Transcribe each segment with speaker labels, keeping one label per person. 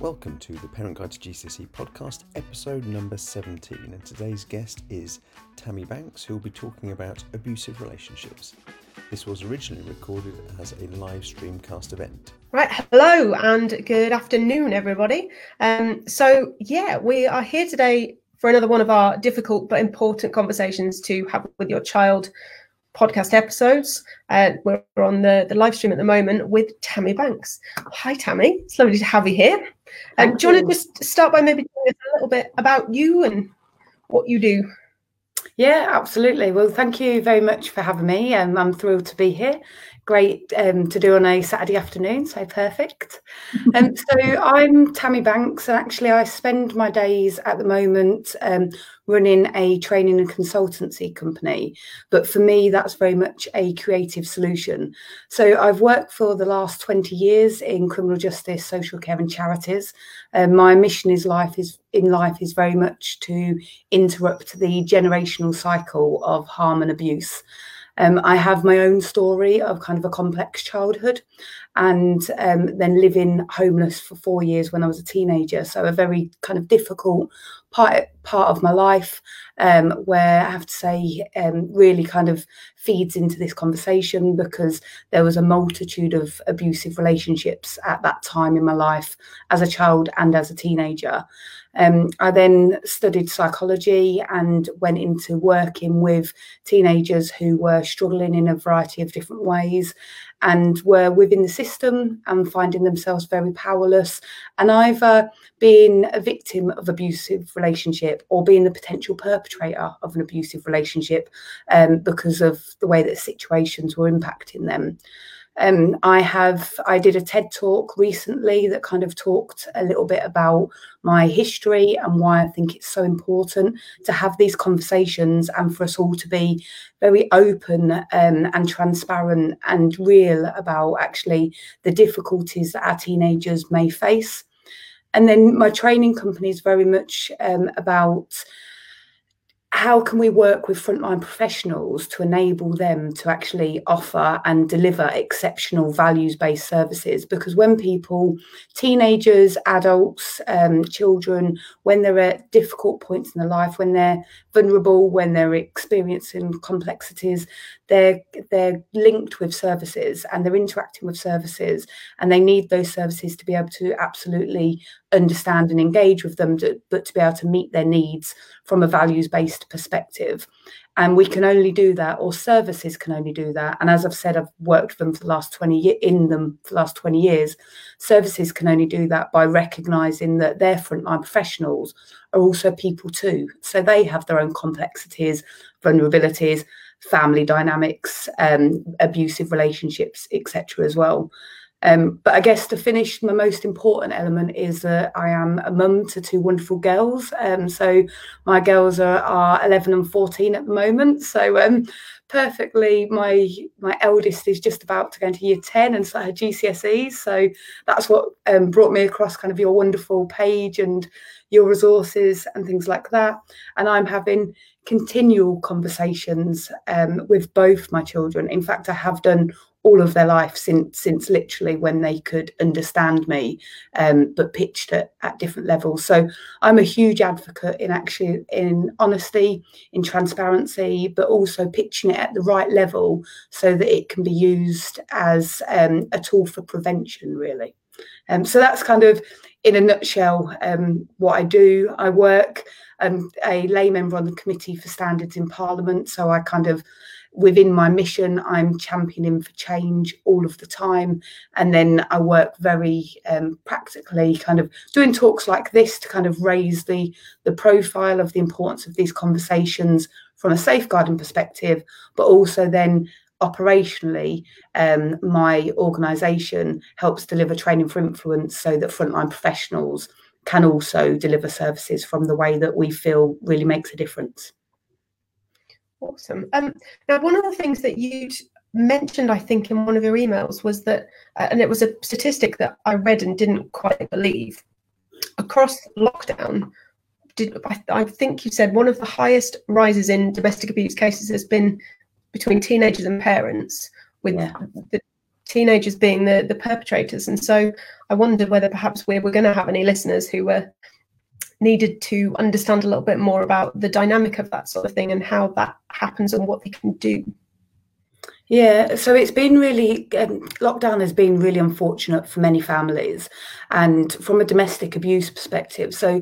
Speaker 1: Welcome to the Parent Guide to GCSE podcast, episode number 17. And today's guest is Tammy Banks, who will be talking about abusive relationships. This was originally recorded as a live streamcast event.
Speaker 2: Right, hello and good afternoon, everybody. Um, so, yeah, we are here today for another one of our difficult but important conversations to have with your child podcast episodes. Uh, we're on the, the live stream at the moment with Tammy Banks. Hi, Tammy. It's lovely to have you here. Um, do you want to just start by maybe telling us a little bit about you and what you do?
Speaker 3: Yeah, absolutely. Well, thank you very much for having me. Um, I'm thrilled to be here. Great um, to do on a Saturday afternoon, so perfect. Um, so I'm Tammy Banks, and actually I spend my days at the moment um, running a training and consultancy company. But for me, that's very much a creative solution. So I've worked for the last 20 years in criminal justice, social care, and charities. Um, my mission is life is in life is very much to interrupt the generational cycle of harm and abuse. Um, I have my own story of kind of a complex childhood and um, then living homeless for four years when I was a teenager. So a very kind of difficult part part of my life um, where I have to say um, really kind of feeds into this conversation because there was a multitude of abusive relationships at that time in my life as a child and as a teenager. Um, I then studied psychology and went into working with teenagers who were struggling in a variety of different ways and were within the system and finding themselves very powerless and either being a victim of abusive relationship or being the potential perpetrator of an abusive relationship um, because of the way that situations were impacting them. Um, I have I did a TED talk recently that kind of talked a little bit about my history and why I think it's so important to have these conversations and for us all to be very open um, and transparent and real about actually the difficulties that our teenagers may face. And then my training company is very much um, about how can we work with frontline professionals to enable them to actually offer and deliver exceptional values based services? Because when people, teenagers, adults, um, children, when they're at difficult points in their life, when they're vulnerable, when they're experiencing complexities, they're they're linked with services and they're interacting with services, and they need those services to be able to absolutely understand and engage with them, to, but to be able to meet their needs from a values based perspective. And we can only do that, or services can only do that. And as I've said, I've worked them for the last 20 years in them for the last 20 years. Services can only do that by recognizing that their frontline professionals are also people too. So they have their own complexities, vulnerabilities, family dynamics, um, abusive relationships, etc. as well. Um, but I guess to finish, my most important element is that I am a mum to two wonderful girls. Um, so my girls are, are 11 and 14 at the moment. So um, perfectly, my my eldest is just about to go into year 10 and start her GCSEs. So that's what um, brought me across kind of your wonderful page and your resources and things like that. And I'm having continual conversations um, with both my children. In fact, I have done all of their life since since literally when they could understand me um, but pitched it at different levels. So i'm a huge advocate in actually in honesty in transparency but also pitching it at the right level so that it can be used as um, a tool for prevention really. Um, so that's kind of in a nutshell um, what i do. I work um, a lay member on the committee for standards in parliament so i kind of within my mission, I'm championing for change all of the time. And then I work very um, practically, kind of doing talks like this to kind of raise the, the profile of the importance of these conversations from a safeguarding perspective, but also then operationally, um, my organisation helps deliver training for influence so that frontline professionals can also deliver services from the way that we feel really makes a difference.
Speaker 2: Awesome. Um, now, one of the things that you'd mentioned, I think, in one of your emails was that, uh, and it was a statistic that I read and didn't quite believe. Across lockdown, did, I, I think you said one of the highest rises in domestic abuse cases has been between teenagers and parents, with yeah. the teenagers being the the perpetrators. And so I wondered whether perhaps we were going to have any listeners who were needed to understand a little bit more about the dynamic of that sort of thing and how that happens and what they can do.
Speaker 3: Yeah, so it's been really, um, lockdown has been really unfortunate for many families and from a domestic abuse perspective. So,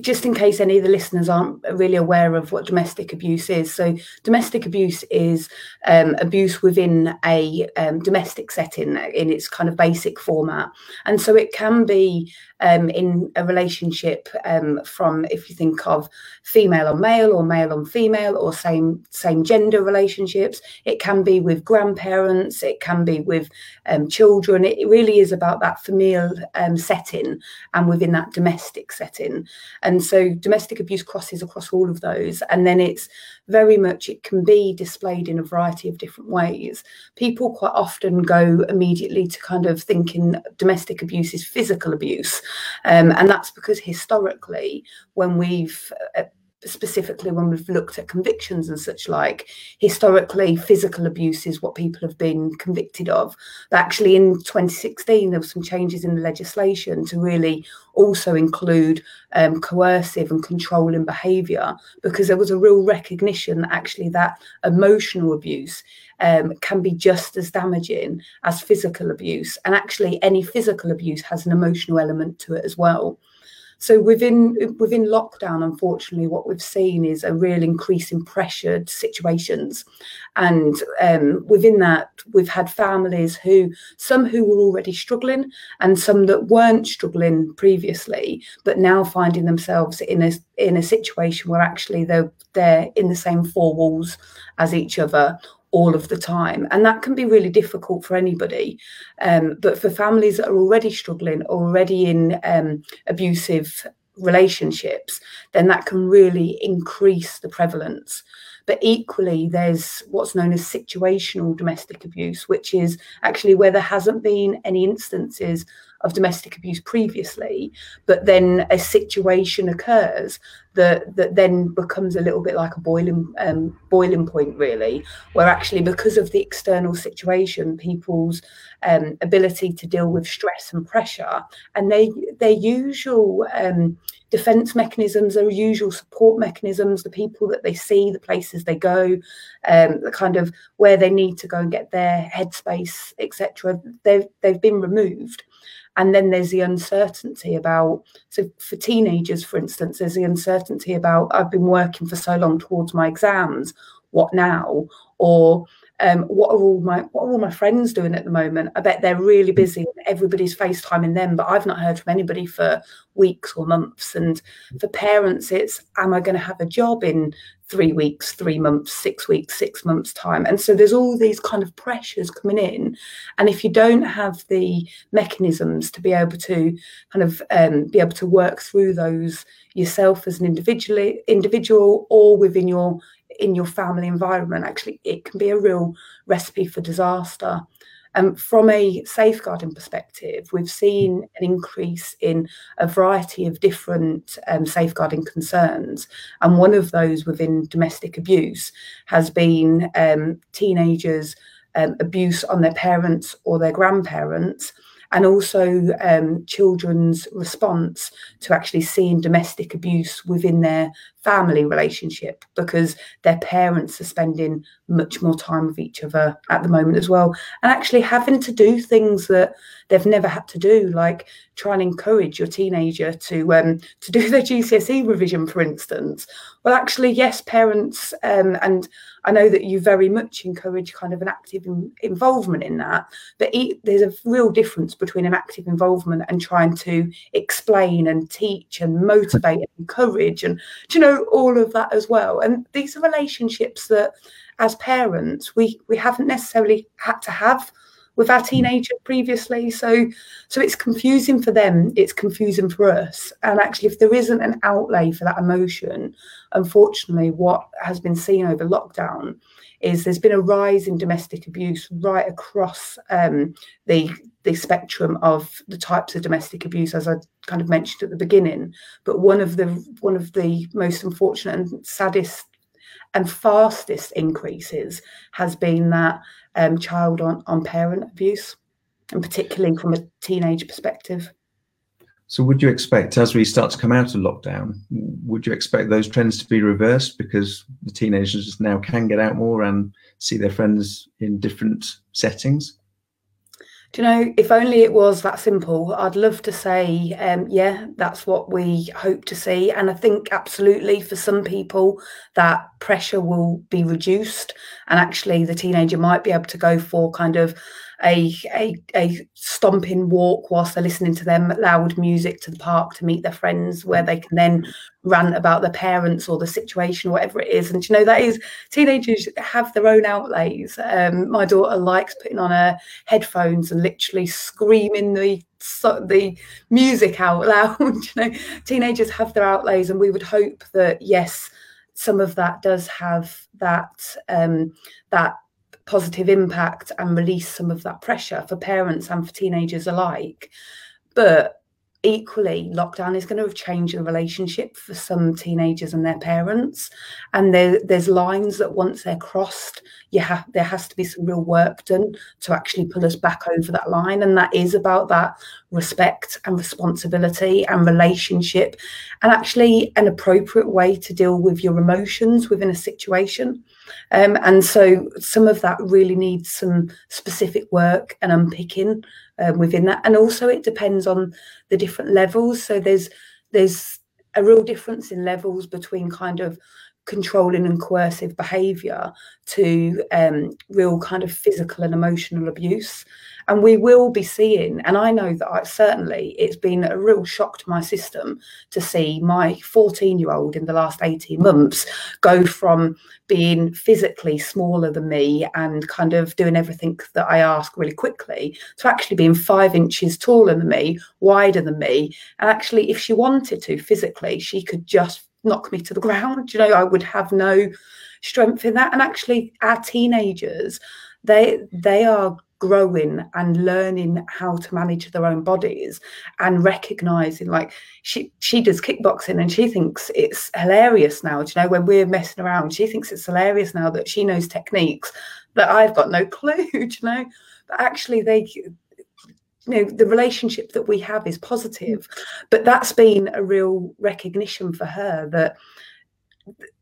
Speaker 3: just in case any of the listeners aren't really aware of what domestic abuse is, so domestic abuse is um, abuse within a um, domestic setting in its kind of basic format. And so it can be um, in a relationship um, from if you think of female on male or male on female or same same gender relationships it can be with grandparents it can be with um, children it really is about that familial um, setting and within that domestic setting. And so domestic abuse crosses across all of those. And then it's very much it can be displayed in a variety of different ways. People quite often go immediately to kind of thinking domestic abuse is physical abuse. Um, and that's because historically, when we've uh, specifically when we've looked at convictions and such like historically physical abuse is what people have been convicted of. But actually in 2016 there were some changes in the legislation to really also include um, coercive and controlling behaviour because there was a real recognition that actually that emotional abuse um, can be just as damaging as physical abuse. And actually any physical abuse has an emotional element to it as well so within within lockdown, unfortunately, what we've seen is a real increase in pressured situations, and um, within that, we've had families who some who were already struggling, and some that weren't struggling previously, but now finding themselves in a in a situation where actually they're they're in the same four walls as each other all of the time. And that can be really difficult for anybody. Um, but for families that are already struggling, already in um, abusive relationships, then that can really increase the prevalence. But equally, there's what's known as situational domestic abuse, which is actually where there hasn't been any instances of domestic abuse previously, but then a situation occurs that that then becomes a little bit like a boiling um, boiling point, really, where actually because of the external situation, people's um, ability to deal with stress and pressure and their their usual um, defense mechanisms, their usual support mechanisms, the people that they see, the places they go, um, the kind of where they need to go and get their headspace, etc. They've they've been removed and then there's the uncertainty about so for teenagers for instance there's the uncertainty about i've been working for so long towards my exams what now or um, what are all my what are all my friends doing at the moment? I bet they're really busy. Everybody's FaceTiming them, but I've not heard from anybody for weeks or months. And for parents, it's am I going to have a job in three weeks, three months, six weeks, six months time? And so there's all these kind of pressures coming in. And if you don't have the mechanisms to be able to kind of um, be able to work through those yourself as an individual individual or within your in your family environment, actually, it can be a real recipe for disaster. Um, from a safeguarding perspective, we've seen an increase in a variety of different um, safeguarding concerns. And one of those within domestic abuse has been um, teenagers' um, abuse on their parents or their grandparents and also um, children's response to actually seeing domestic abuse within their family relationship because their parents are spending much more time with each other at the moment as well. And actually having to do things that they've never had to do like try and encourage your teenager to um, to do their GCSE revision for instance. Well actually yes parents um, and I know that you very much encourage kind of an active in, involvement in that but it, there's a real difference between an active involvement and trying to explain and teach and motivate and encourage and you know know all of that as well. And these are relationships that as parents we we haven't necessarily had to have with our teenager previously. So so it's confusing for them it's confusing for us. And actually if there isn't an outlay for that emotion unfortunately what has been seen over lockdown is there's been a rise in domestic abuse right across um, the the spectrum of the types of domestic abuse, as I kind of mentioned at the beginning. But one of the one of the most unfortunate and saddest and fastest increases has been that um, child on, on parent abuse. and particularly from a teenage perspective.
Speaker 1: So, would you expect, as we start to come out of lockdown, would you expect those trends to be reversed because the teenagers now can get out more and see their friends in different settings?
Speaker 3: Do you know, if only it was that simple, I'd love to say, um, yeah, that's what we hope to see. And I think absolutely for some people, that pressure will be reduced. And actually, the teenager might be able to go for kind of a, a, a stomping walk whilst they're listening to them loud music to the park to meet their friends, where they can then rant about their parents or the situation, whatever it is. And you know, that is teenagers have their own outlays. Um, my daughter likes putting on her headphones and literally screaming the the music out loud. you know, teenagers have their outlays, and we would hope that yes, some of that does have that um, that positive impact and release some of that pressure for parents and for teenagers alike. But equally lockdown is going to have changed the relationship for some teenagers and their parents. And there, there's lines that once they're crossed you there has to be some real work done to actually pull us back over that line. And that is about that respect and responsibility and relationship and actually an appropriate way to deal with your emotions within a situation. Um, and so some of that really needs some specific work and unpicking um, within that. And also it depends on the different levels. So there's there's a real difference in levels between kind of controlling and coercive behavior to um, real kind of physical and emotional abuse and we will be seeing and i know that I, certainly it's been a real shock to my system to see my 14 year old in the last 18 months go from being physically smaller than me and kind of doing everything that i ask really quickly to actually being five inches taller than me wider than me. And actually if she wanted to physically she could just knock me to the ground. You know i would have no strength in that. And actually our teenagers they they are growing and learning how to manage their own bodies and recognizing like she she does kickboxing and she thinks it's hilarious now. Do you know when we're messing around she thinks it's hilarious now that she knows techniques that I've got no clue do you know? But actually they you know the relationship that we have is positive. But that's been a real recognition for her that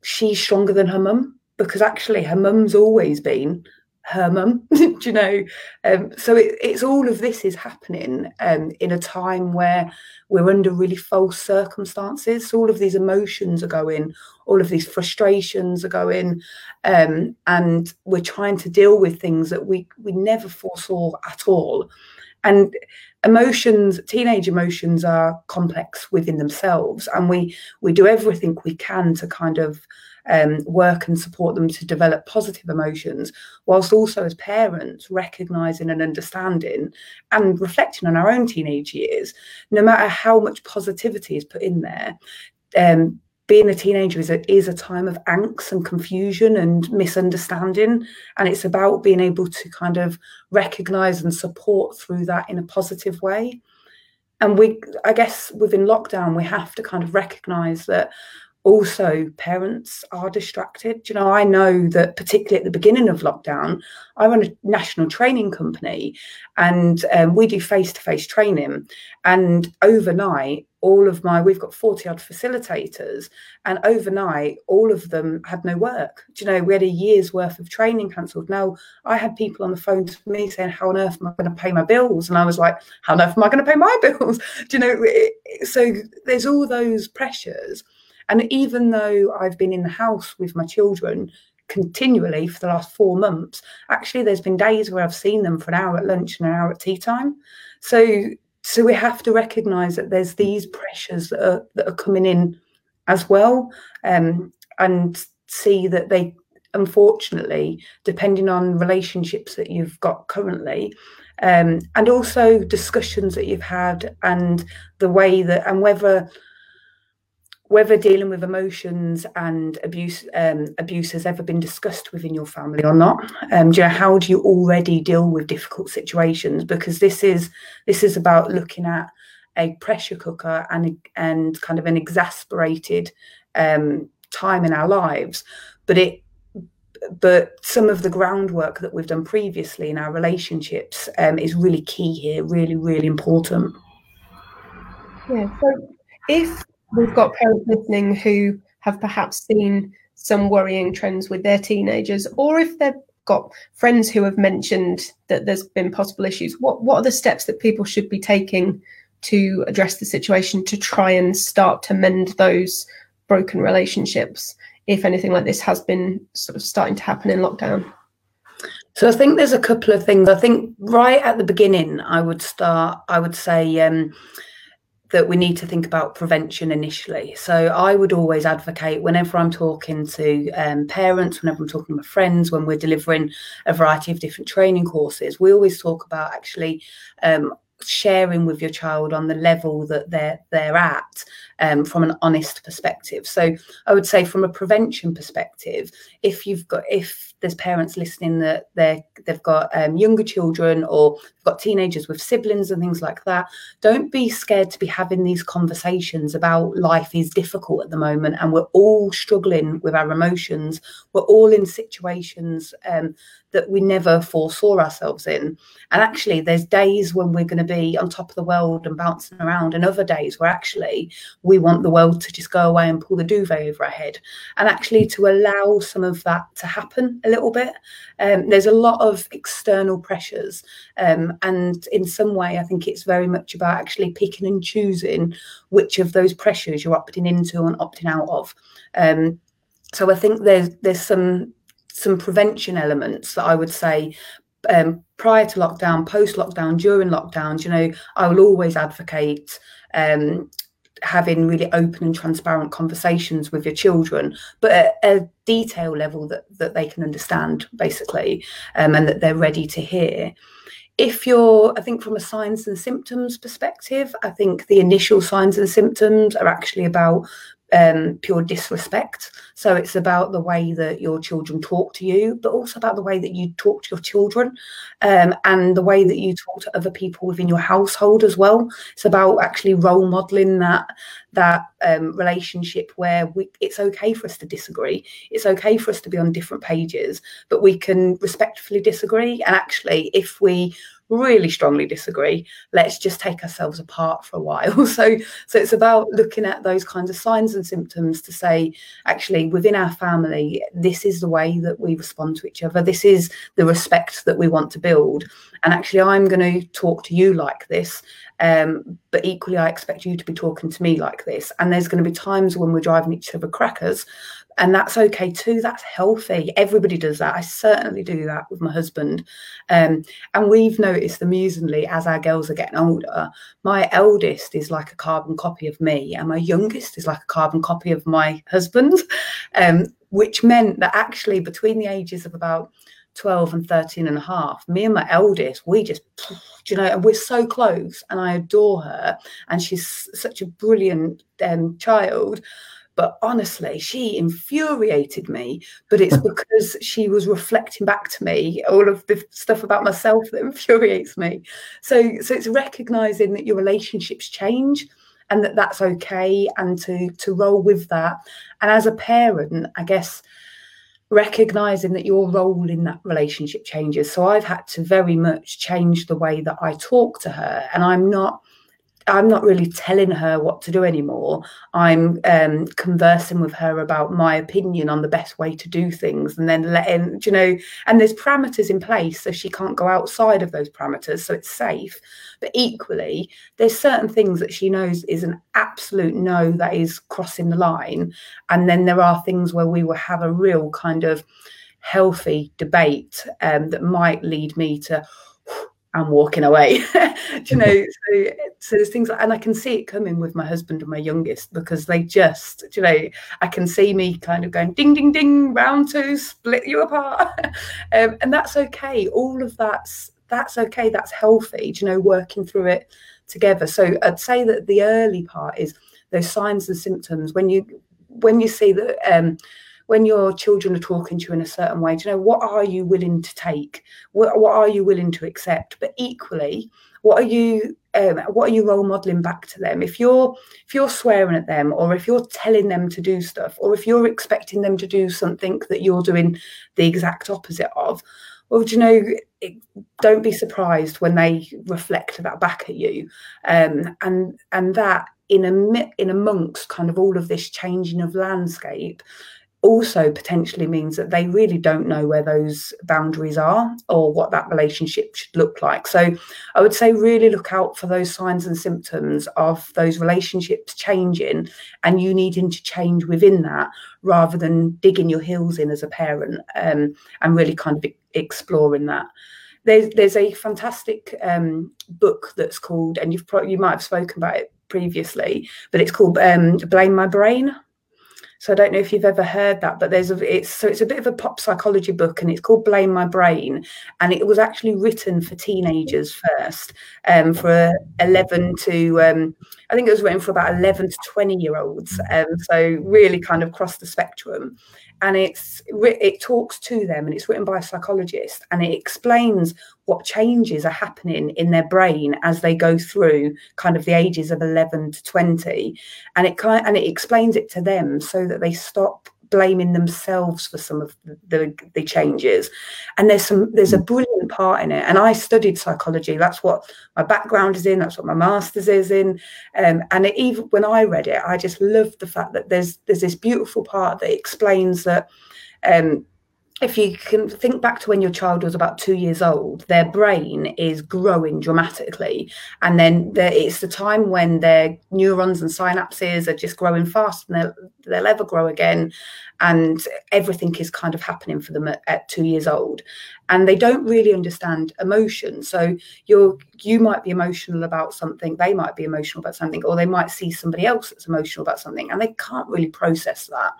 Speaker 3: she's stronger than her mum because actually her mum's always been her mum do you know? Um, so it, it's all of this is happening um, in a time where we're under really false circumstances. So all of these emotions are going all of these frustrations are going um, and we're trying to deal with things that we we never foresaw at all. And emotions teenage emotions are complex within themselves and we we do everything we can to kind of um, work and support them to develop positive emotions, whilst also as parents recognizing and understanding and reflecting on our own teenage years, no matter how much positivity is put in there. Um, being a teenager is a, is a time of angst and confusion and misunderstanding and it's about being able to kind of recognize and support through that in a positive way and we i guess within lockdown we have to kind of recognize that also parents are distracted. You know i know that particularly at the beginning of lockdown i run a national training company and um, we do face-to-face training. And overnight all of my we've got 40 odd facilitators and overnight all of them had no work. Do you know we had a year's worth of training cancelled. Now i had people on the phone to me saying how on earth am i going to pay my bills? And i was like how on earth am i going to pay my bills? Do you know so there's all those pressures and even though I've been in the house with my children continually for the last four months, actually there's been days where I've seen them for an hour at lunch and an hour at tea time. So so we have to recognise that there's these pressures that are, that are coming in as well, um, and see that they unfortunately, depending on relationships that you've got currently, um, and also discussions that you've had, and the way that, and whether whether dealing with emotions and abuse um, abuse has ever been discussed within your family or not um, do you know, how do you already deal with difficult situations because this is this is about looking at a pressure cooker and and kind of an exasperated um, time in our lives but it but some of the groundwork that we've done previously in our relationships um, is really key here, really, really important.
Speaker 2: Yeah. So if we've got parents listening who have perhaps seen some worrying trends with their teenagers, or if they've got friends who have mentioned that there's been possible issues, what what are the steps that people should be taking to address the situation to try and start to mend those broken relationships if anything like this has been sort of starting to happen in lockdown?
Speaker 3: So I think there's a couple of things. I think right at the beginning, I would start. I would say um, that we need to think about prevention initially. So I would always advocate whenever I'm talking to um, parents, whenever I'm talking to my friends, when we're delivering a variety of different training courses, we always talk about actually um, sharing with your child on the level that they're they're at um, from an honest perspective. So I would say from a prevention perspective, if you've got if there's parents listening that they they've got um, younger children or got teenagers with siblings and things like that, don't be scared to be having these conversations about life is difficult at the moment and we're all struggling with our emotions. We're all in situations um, that we never foresaw ourselves in. And actually, there's days when we're going to be on top of the world and bouncing around, and other days where actually we want the world to just go away and pull the duvet over our head. And actually, to allow some of that to happen a little bit. Um, there's a lot of external pressures. Um, and in some way, I think it's very much about actually picking and choosing which of those pressures you're opting into and opting out of. Um, so I think there's there's some some prevention elements that I would say um, prior to lockdown, post lockdown, during lockdowns, you know, I will always advocate um, having really open and transparent conversations with your children, but at a detail level that, that they can understand, basically, um, and that they're ready to hear. If you're, I think, from a signs and symptoms perspective, I think the initial signs and symptoms are actually about um, pure disrespect. So it's about the way that your children talk to you, but also about the way that you talk to your children um, and the way that you talk to other people within your household as well. It's about actually role modeling that that um, relationship where we, it's okay for us to disagree. It's okay for us to be on different pages, but we can respectfully disagree. And actually, if we really strongly disagree. Let's just take ourselves apart for a while. So so it's about looking at those kinds of signs and symptoms to say actually within our family this is the way that we respond to each other. This is the respect that we want to build. And actually i'm going to talk to you like this um, but equally i expect you to be talking to me like this. And there's going to be times when we're driving each other crackers and that's okay too that's healthy. Everybody does that. I certainly do that with my husband. Um, and we've noticed amusingly as our girls are getting older my eldest is like a carbon copy of me and my youngest is like a carbon copy of my husband. Um, which meant that actually between the ages of about 12 and 13 and a half me and my eldest we just you know and we're so close and i adore her and she's such a brilliant um, child but honestly, she infuriated me. But it's because she was reflecting back to me all of the stuff about myself that infuriates me. So, so it's recognizing that your relationships change and that that's okay and to to roll with that. And as a parent, I guess recognizing that your role in that relationship changes. So I've had to very much change the way that I talk to her, and I'm not I'm not really telling her what to do anymore. I'm um, conversing with her about my opinion on the best way to do things, and then letting you know. And there's parameters in place, so she can't go outside of those parameters, so it's safe. But equally, there's certain things that she knows is an absolute no, that is crossing the line, and then there are things where we will have a real kind of healthy debate um, that might lead me to I'm walking away. you know, so, so there's things, like, and I can see it coming with my husband and my youngest because they just, you know, I can see me kind of going ding, ding, ding, round two, split you apart, um, and that's okay. All of that's that's okay. That's healthy. you know, working through it together. So I'd say that the early part is those signs and symptoms when you when you see that. Um, when your children are talking to you in a certain way, do you know what are you willing to take? What, what are you willing to accept? But equally, what are you um, what are you role modeling back to them if you're if you're swearing at them or if you're telling them to do stuff or if you're expecting them to do something that you're doing the exact opposite of well do you know it, don't be surprised when they reflect that back at you um, and and that in a in amongst kind of all of this changing of landscape also potentially means that they really don't know where those boundaries are or what that relationship should look like. So I would say really look out for those signs and symptoms of those relationships changing and you needing to change within that rather than digging your heels in as a parent um, and really kind of exploring that. There's, there's a fantastic um, book that's called, and you've probably, you might have spoken about it previously, but it's called um, Blame My Brain so I don't know if you've ever heard that, but there's a it's so it's a bit of a pop psychology book, and it's called Blame My Brain, and it was actually written for teenagers first, um, for eleven to um, I think it was written for about eleven to twenty year olds, um, so really kind of cross the spectrum and it's it talks to them and it's written by a psychologist and it explains what changes are happening in their brain as they go through kind of the ages of 11 to 20 and it kind and it explains it to them so that they stop blaming themselves for some of the, the, changes. And there's some there's a brilliant part in it. And i studied psychology. That's what my background is in. That's what my master's is in. Um, and it, even when i read it i just loved the fact that there's there's this beautiful part that explains that um, if you can think back to when your child was about two years old, their brain is growing dramatically. And then it's the time when their neurons and synapses are just growing fast and they'll, they'll ever grow again. And everything is kind of happening for them at, at two years old. And they don't really understand emotion. So you're you might be emotional about something, they might be emotional about something, or they might see somebody else that's emotional about something, and they can't really process that.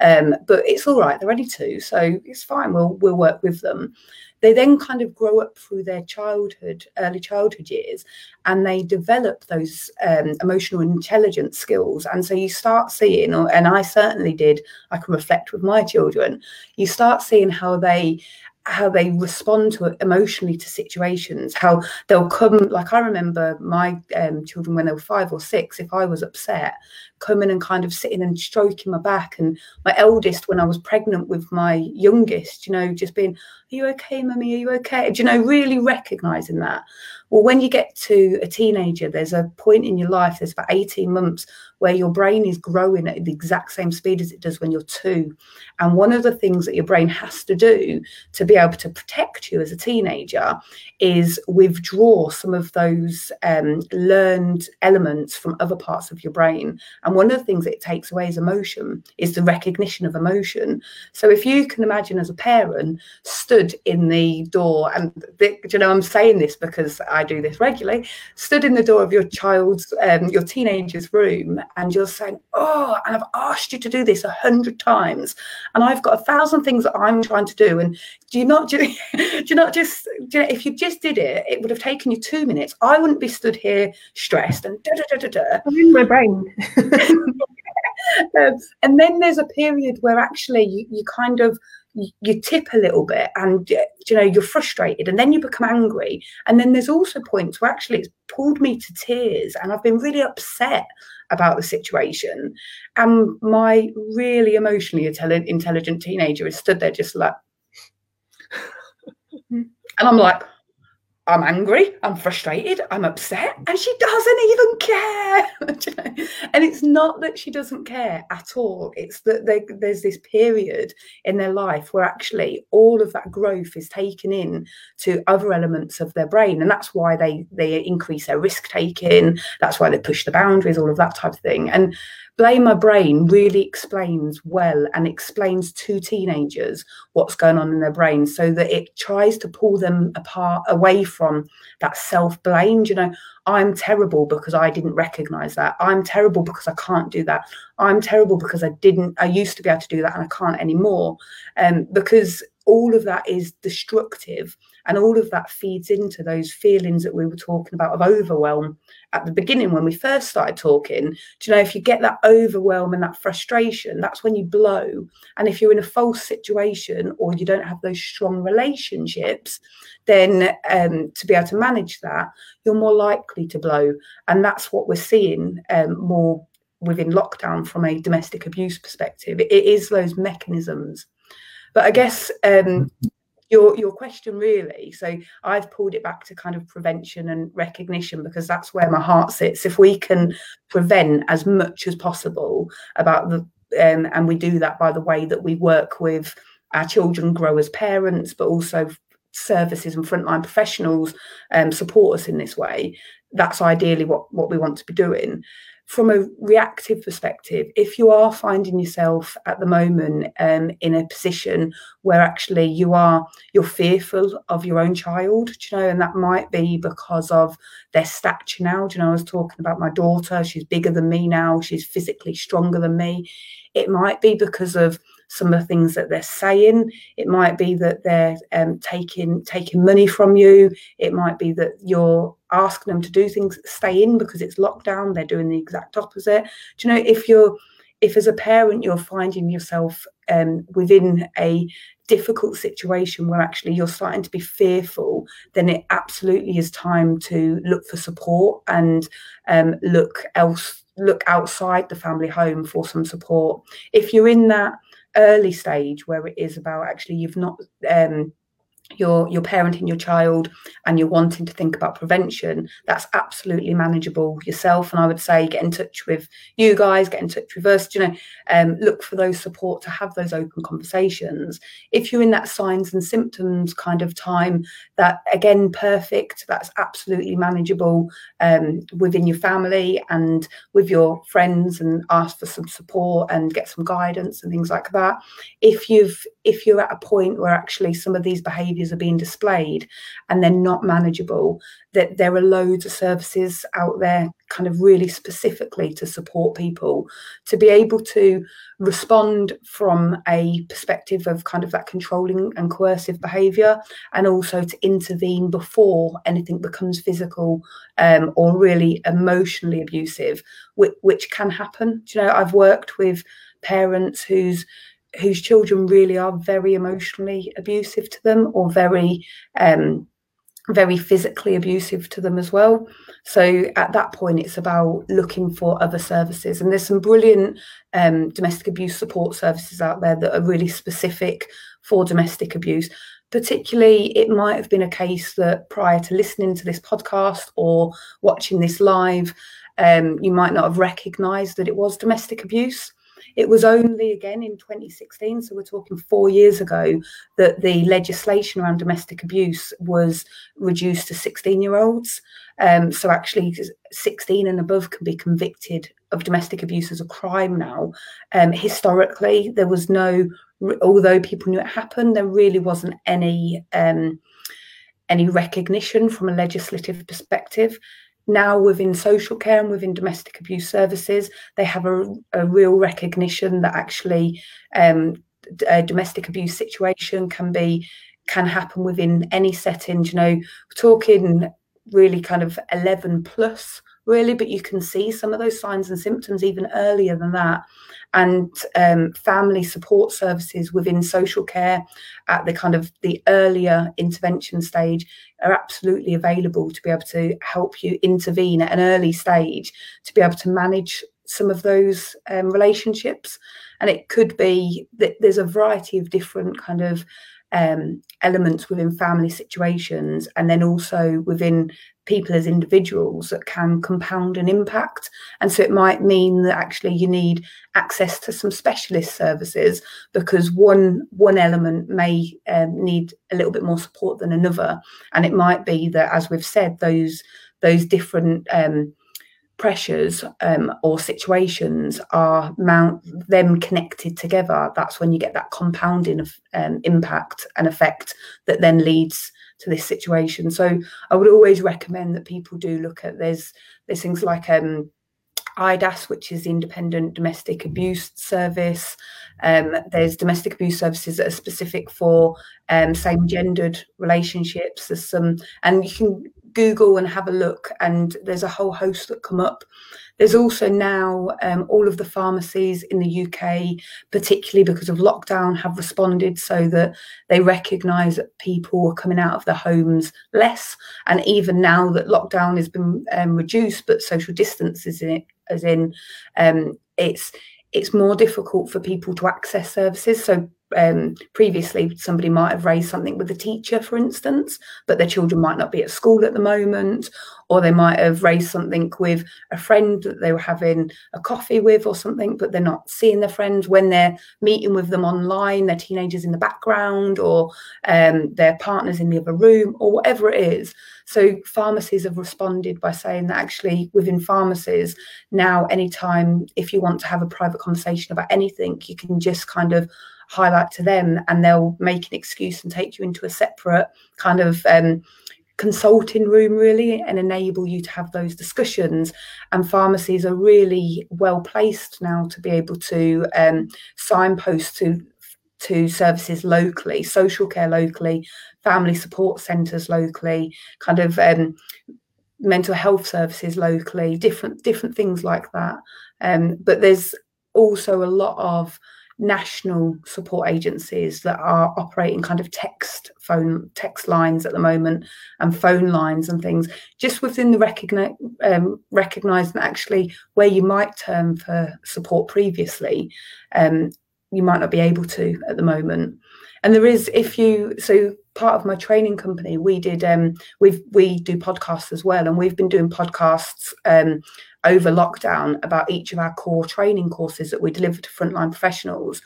Speaker 3: Um, but it's all right, they're only two, so it's fine. We'll we'll work with them they then kind of grow up through their childhood, early childhood years, and they develop those um, emotional intelligence skills. And so you start seeing, and I certainly did, I can reflect with my children, you start seeing how they how they respond to emotionally to situations how they'll come like i remember my um, children when they were five or six if i was upset coming and kind of sitting and stroking my back. And my eldest when i was pregnant with my youngest you know just being are you okay mummy? Are you okay? Do you know really recognizing that well when you get to a teenager there's a point in your life there's about 18 months where your brain is growing at the exact same speed as it does when you're two. And one of the things that your brain has to do to be able to protect you as a teenager is withdraw some of those um, learned elements from other parts of your brain. And one of the things it takes away is emotion is the recognition of emotion. So if you can imagine as a parent stood in the door, and the, you know, I'm saying this because I do this regularly. Stood in the door of your child's, um, your teenager's room, and you're saying, "Oh, and I've asked you to do this a hundred times, and I've got a thousand things that I'm trying to do." And do you not, do do you not just, you know, if you just did it, it would have taken you two minutes. I wouldn't be stood here stressed and da da da da da.
Speaker 2: I'm in my brain.
Speaker 3: um, and then there's a period where actually you, you kind of you tip a little bit and uh, you know you're frustrated and then you become angry. And then there's also points where actually it's pulled me to tears and i've been really upset about the situation. And my really emotionally intelligent teenager is stood there just like and i'm like I'm angry, I'm frustrated, I'm upset, and she doesn't even care. and it's not that she doesn't care at all. It's that they, there's this period in their life where actually all of that growth is taken in to other elements of their brain, and that's why they they increase their risk taking. That's why they push the boundaries, all of that type of thing. And Blame My Brain really explains well and explains to teenagers what's going on in their brain so that it tries to pull them apart away from that self blame. You know, I'm terrible because I didn't recognize that. I'm terrible because I can't do that. I'm terrible because I didn't, I used to be able to do that and I can't anymore. Um, because all of that is destructive and all of that feeds into those feelings that we were talking about of overwhelm at the beginning when we first started talking. Do you know if you get that overwhelm and that frustration, that's when you blow. And if you're in a false situation or you don't have those strong relationships, then um, to be able to manage that, you're more likely to blow. And that's what we're seeing um, more within lockdown from a domestic abuse perspective. It is those mechanisms. But I guess um, your your question really so i've pulled it back to kind of prevention and recognition because that's where my heart sits. If we can prevent as much as possible about the um, and we do that by the way that we work with our children grow as parents but also services and frontline professionals um, support us in this way that's ideally what what we want to be doing from a reactive perspective, if you are finding yourself at the moment um, in a position where actually you are you're fearful of your own child, you know, and that might be because of their stature now. Do you know, I was talking about my daughter; she's bigger than me now. She's physically stronger than me. It might be because of some of the things that they're saying. It might be that they're um, taking taking money from you. It might be that you're asking them to do things, stay in because it's lockdown. They're doing the exact opposite. Do you know if you're if as a parent you're finding yourself um, within a difficult situation where actually you're starting to be fearful, then it absolutely is time to look for support and um, look else look outside the family home for some support. If you're in that early stage where it is about actually you've not um, you're you're parenting your child and you're wanting to think about prevention that's absolutely manageable yourself. And i would say get in touch with you guys get in touch with us you know um, look for those support to have those open conversations. If you're in that signs and symptoms kind of time that again perfect that's absolutely manageable um, within your family and with your friends and ask for some support and get some guidance and things like that. If you've if you're at a point where actually some of these behaviors are being displayed and they're not manageable that there are loads of services out there kind of really specifically to support people to be able to respond from a perspective of kind of that controlling and coercive behavior and also to intervene before anything becomes physical um, or really emotionally abusive which, which can happen. Do you know i've worked with parents whose whose children really are very emotionally abusive to them or very um, very physically abusive to them as well. So at that point, it's about looking for other services. And there's some brilliant um, domestic abuse support services out there that are really specific for domestic abuse. Particularly, it might have been a case that prior to listening to this podcast or watching this live, um, you might not have recognised that it was domestic abuse. It was only again in 2016, so we're talking four years ago, that the legislation around domestic abuse was reduced to 16 year olds. Um, so actually, 16 and above can be convicted of domestic abuse as a crime now. Um, historically, there was no, although people knew it happened, there really wasn't any. Um, any recognition from a legislative perspective now within social care and within domestic abuse services, they have a, a real recognition that actually um, a domestic abuse situation can be can happen within any setting. You know, talking really kind of 11 plus really, but you can see some of those signs and symptoms even earlier than that. And um, family support services within social care at the kind of the earlier intervention stage are absolutely available to be able to help you intervene at an early stage to be able to manage some of those um, relationships. And it could be that there's a variety of different kind of um, elements within family situations and then also within people as individuals that can compound an impact. And so it might mean that actually you need access to some specialist services because one one element may um, need a little bit more support than another. And it might be that, as we've said, those those different um, pressures um, or situations are mount them connected together that's when you get that compounding of um, impact and effect that then leads to this situation so i would always recommend that people do look at there's there's things like um IDAS, which is the Independent Domestic Abuse Service. Um, there's domestic abuse services that are specific for um, same gendered relationships. There's some, and you can Google and have a look, and there's a whole host that come up. There's also now um, all of the pharmacies in the UK, particularly because of lockdown, have responded so that they recognise that people are coming out of their homes less. And even now that lockdown has been um, reduced, but social distance is in it, as in um, it's it's more difficult for people to access services. So um, previously somebody might have raised something with a teacher, for instance, but their children might not be at school at the moment, or they might have raised something with a friend that they were having a coffee with or something, but they're not seeing their friends when they're meeting with them online, their teenagers in the background, or um, their partners in the other room, or whatever it is. So pharmacies have responded by saying that actually within pharmacies now, anytime if you want to have a private conversation about anything, you can just kind of highlight to them and they'll make an excuse and take you into a separate kind of um, consulting room really and enable you to have those discussions. And pharmacies are really well placed now to be able to um, signpost to to services locally social care locally family support centres locally kind of um, mental health services locally different different things like that. Um, but there's also a lot of national support agencies that are operating kind of text phone text lines at the moment and phone lines and things just within the recognize um, recognizing actually where you might turn for support previously um, you might not be able to at the moment. And there is if you so part of my training company we did um we've we do podcasts as well and we've been doing podcasts um over lockdown about each of our core training courses that we deliver to frontline professionals.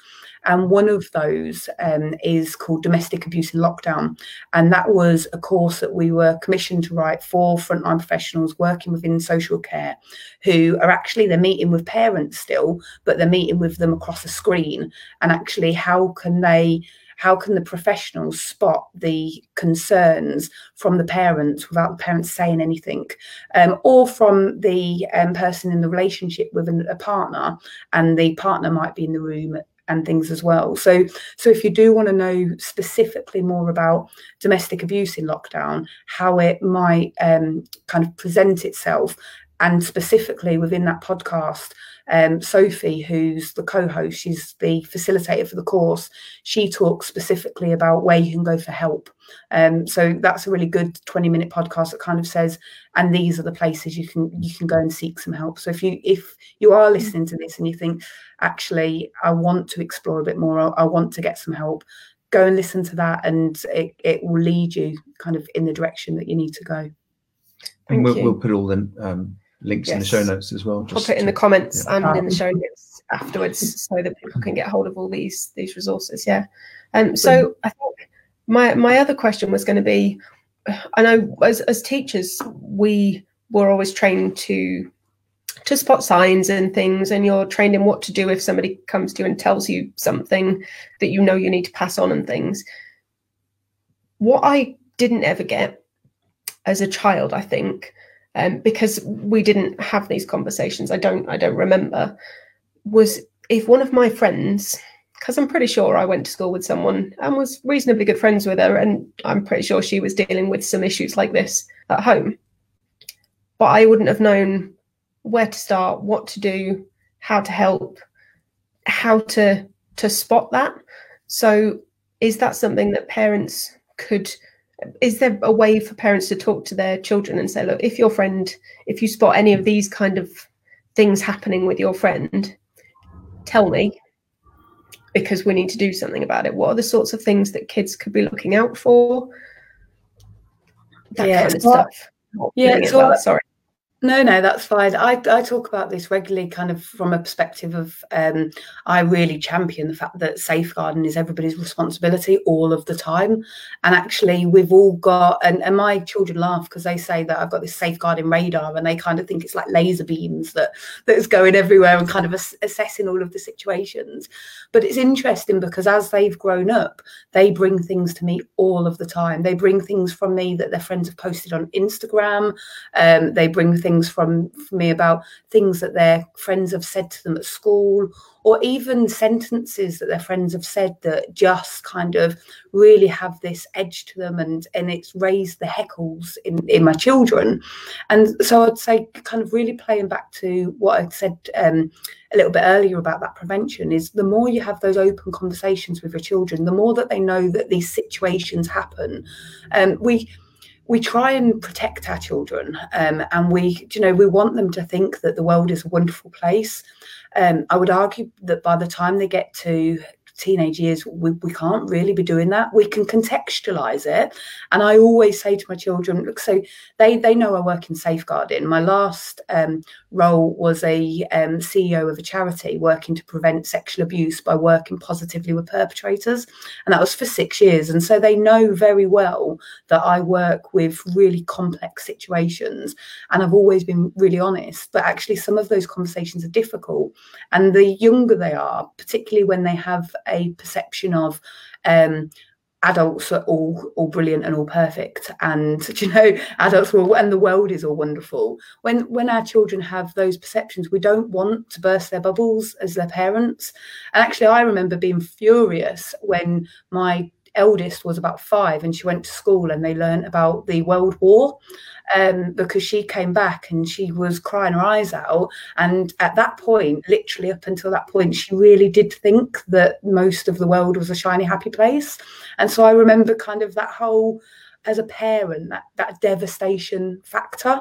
Speaker 3: And one of those um, is called Domestic Abuse in Lockdown. And that was a course that we were commissioned to write for frontline professionals working within social care who are actually, they're meeting with parents still, but they're meeting with them across a screen. And actually, how can they how can the professionals spot the concerns from the parents without the parents saying anything um, or from the um, person in the relationship with an, a partner and the partner might be in the room and things as well. So, so if you do want to know specifically more about domestic abuse in lockdown, how it might um, kind of present itself, and specifically within that podcast, um, Sophie, who's the co-host, she's the facilitator for the course. She talks specifically about where you can go for help. Um, so that's a really good 20-minute podcast that kind of says, and these are the places you can you can go and seek some help. So if you if you are listening to this and you think, actually, I want to explore a bit more, I want to get some help, go and listen to that, and it, it will lead you kind of in the direction that you need to go.
Speaker 1: and we'll, we'll, put all the um, links yes. in the show notes as well.
Speaker 2: I'll put it in the comments yeah. and in the show notes afterwards so that people can get hold of all these these resources. Yeah. And um, so I think my my other question was going to be, I know as as teachers we were always trained to to spot signs and things and you're trained in what to do if somebody comes to you and tells you something that you know you need to pass on and things what i didn't ever get as a child i think um, because we didn't have these conversations. I don't I don't remember. Was if one of my friends, because I'm pretty sure I went to school with someone and was reasonably good friends with her, and I'm pretty sure she was dealing with some issues like this at home. But I wouldn't have known where to start, what to do, how to help, how to to spot that. So is that something that parents could is there a way for parents to talk to their children and say look if your friend if you spot any of these kind of things happening with your friend tell me because we need to do something about it. What are the sorts of things that kids could be looking out for? That yeah, kind of stuff.
Speaker 3: yeah well, sorry no, no, that's fine. I, I talk about this regularly, kind of from a perspective of um, I really champion the fact that safeguarding is everybody's responsibility all of the time. And actually, we've all got, and, and my children laugh because they say that I've got this safeguarding radar and they kind of think it's like laser beams that that's going everywhere and kind of ass- assessing all of the situations. But it's interesting because as they've grown up, they bring things to me all of the time. They bring things from me that their friends have posted on Instagram. Um, they bring things things from, from me about things that their friends have said to them at school or even sentences that their friends have said that just kind of really have this edge to them and and it's raised the heckles in in my children. And so i'd say kind of really playing back to what i said um, a little bit earlier about that prevention is the more you have those open conversations with your children the more that they know that these situations happen. Um, we we try and protect our children um, and we you know we want them to think that the world is a wonderful place. Um, I would argue that by the time they get to teenage years, we, we can't really be doing that. We can contextualize it. And I always say to my children, look, so they, they know I work in safeguarding. My last um, role was a um, CEO of a charity working to prevent sexual abuse by working positively with perpetrators. And that was for six years. And so they know very well that I work with really complex situations. And I've always been really honest. But actually, some of those conversations are difficult. And the younger they are, particularly when they have a perception of um, adults are all all brilliant and all perfect and you know adults will and the world is all wonderful. When when our children have those perceptions we don't want to burst their bubbles as their parents. And actually i remember being furious when my eldest was about five and she went to school and they learned about the world war um, because she came back and she was crying her eyes out. And at that point, literally up until that point, she really did think that most of the world was a shiny, happy place. And so I remember kind of that whole, as a parent, that, that devastation factor.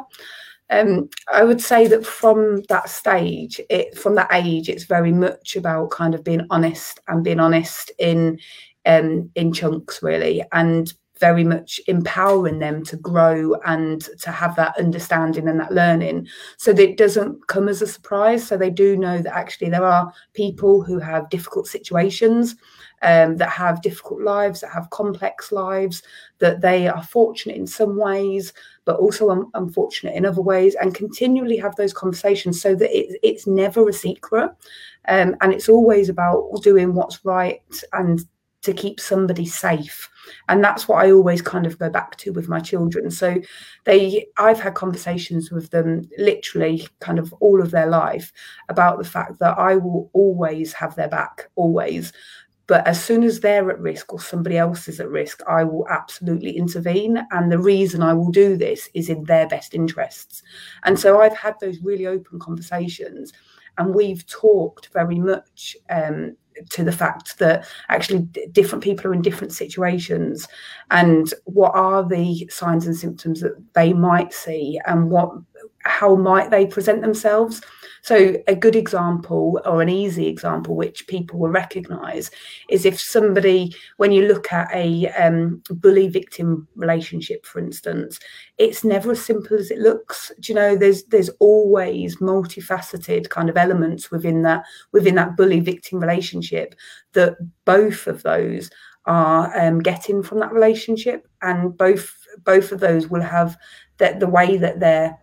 Speaker 3: Um, I would say that from that stage, it from that age, it's very much about kind of being honest and being honest in um, in chunks, really, and very much empowering them to grow and to have that understanding and that learning. So that it doesn't come as a surprise. So they do know that actually there are people who have difficult situations um, that have difficult lives that have complex lives that they are fortunate in some ways but also un- unfortunate in other ways and continually have those conversations so that it, it's never a secret. Um, and it's always about doing what's right and to keep somebody safe. And that's what i always kind of go back to with my children. So they i've had conversations with them literally kind of all of their life about the fact that i will always have their back always. But as soon as they're at risk or somebody else is at risk i will absolutely intervene. And the reason i will do this is in their best interests. And so i've had those really open conversations and we've talked very much um, to the fact that actually different people are in different situations and what are the signs and symptoms that they might see and what how might they present themselves. So a good example or an easy example which people will recognize is if somebody when you look at a um, bully victim relationship for instance it's never as simple as it looks. Do you know there's there's always multifaceted kind of elements within that within that bully victim relationship that both of those are um, getting from that relationship and both both of those will have that the way that they're